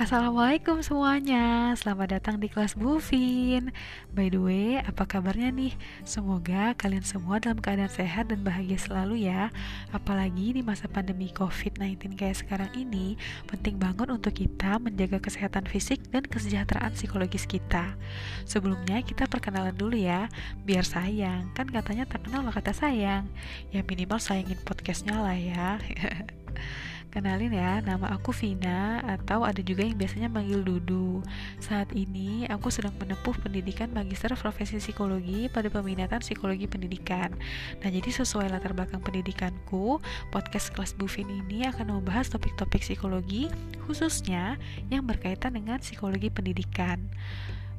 Assalamualaikum semuanya, selamat datang di kelas Bufin. By the way, apa kabarnya nih? Semoga kalian semua dalam keadaan sehat dan bahagia selalu ya. Apalagi di masa pandemi COVID-19 kayak sekarang ini Penting banget untuk kita menjaga kesehatan fisik dan kesejahteraan psikologis kita. Sebelumnya kita perkenalan dulu ya. Biar sayang, kan katanya tak kenal maka kata sayang. Ya minimal sayangin podcastnya lah ya Kenalin ya, nama aku Vina atau ada juga yang biasanya manggil Dudu. Saat ini aku sedang menempuh pendidikan Magister Profesi Psikologi pada peminatan Psikologi Pendidikan. Nah, jadi sesuai latar belakang pendidikanku, podcast kelas Bufin ini akan membahas topik-topik psikologi khususnya yang berkaitan dengan psikologi pendidikan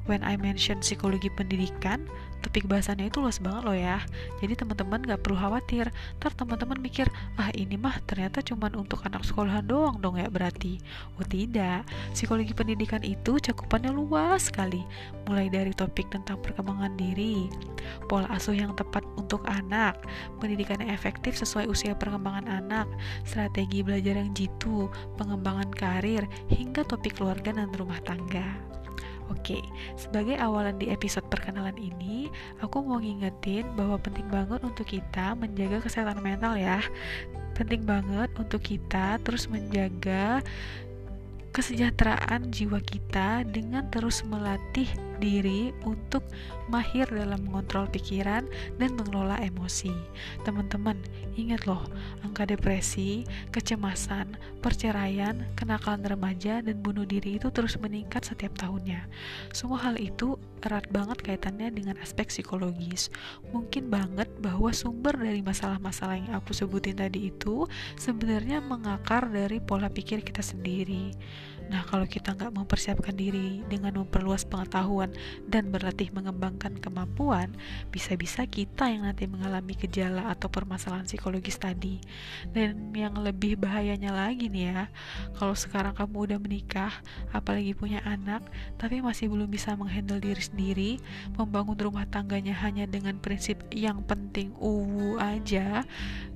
when I mention psikologi pendidikan, topik bahasannya itu luas banget loh ya. Jadi teman-teman gak perlu khawatir. Ntar teman-teman mikir, ah ini mah ternyata cuma untuk anak sekolahan doang dong ya berarti. Oh tidak, psikologi pendidikan itu cakupannya luas sekali. Mulai dari topik tentang perkembangan diri, pola asuh yang tepat untuk anak, pendidikan yang efektif sesuai usia perkembangan anak, strategi belajar yang jitu, pengembangan karir, hingga topik keluarga dan rumah tangga. Oke, sebagai awalan di episode perkenalan ini, aku mau ngingetin bahwa penting banget untuk kita menjaga kesehatan mental ya. Penting banget untuk kita terus menjaga kesejahteraan jiwa kita dengan terus melatih diri untuk mahir dalam mengontrol pikiran dan mengelola emosi. Teman-teman, ingat loh, angka depresi, kecemasan, perceraian, kenakalan remaja, dan bunuh diri itu terus meningkat setiap tahunnya. Semua hal itu erat banget kaitannya dengan aspek psikologis. Mungkin banget bahwa sumber dari masalah-masalah yang aku sebutin tadi itu sebenarnya mengakar dari pola pikir kita sendiri. Nah, kalau kita nggak mempersiapkan diri dengan memperluas pengetahuan dan berlatih mengembangkan kemampuan, bisa-bisa kita yang nanti mengalami gejala atau permasalahan psikologis tadi. Dan yang lebih bahayanya lagi nih ya, kalau sekarang kamu udah menikah, apalagi punya anak, tapi masih belum bisa menghandle diri sendiri, membangun rumah tangganya hanya dengan prinsip yang penting uwu aja,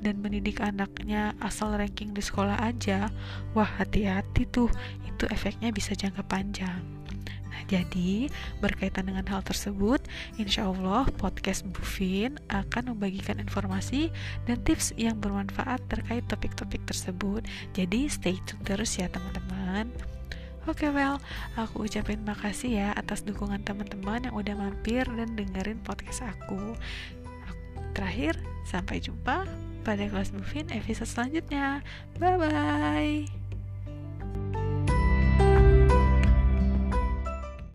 dan mendidik anaknya asal ranking di sekolah aja, wah hati-hati tuh, itu efeknya bisa jangka panjang. Nah, jadi berkaitan dengan hal tersebut, insya Allah podcast Bufin akan membagikan informasi dan tips yang bermanfaat terkait topik-topik tersebut. Jadi stay tune terus ya teman-teman. Oke okay, well, aku ucapin makasih ya atas dukungan teman-teman yang udah mampir dan dengerin podcast aku. Terakhir, sampai jumpa pada kelas Bufin episode selanjutnya. Bye bye.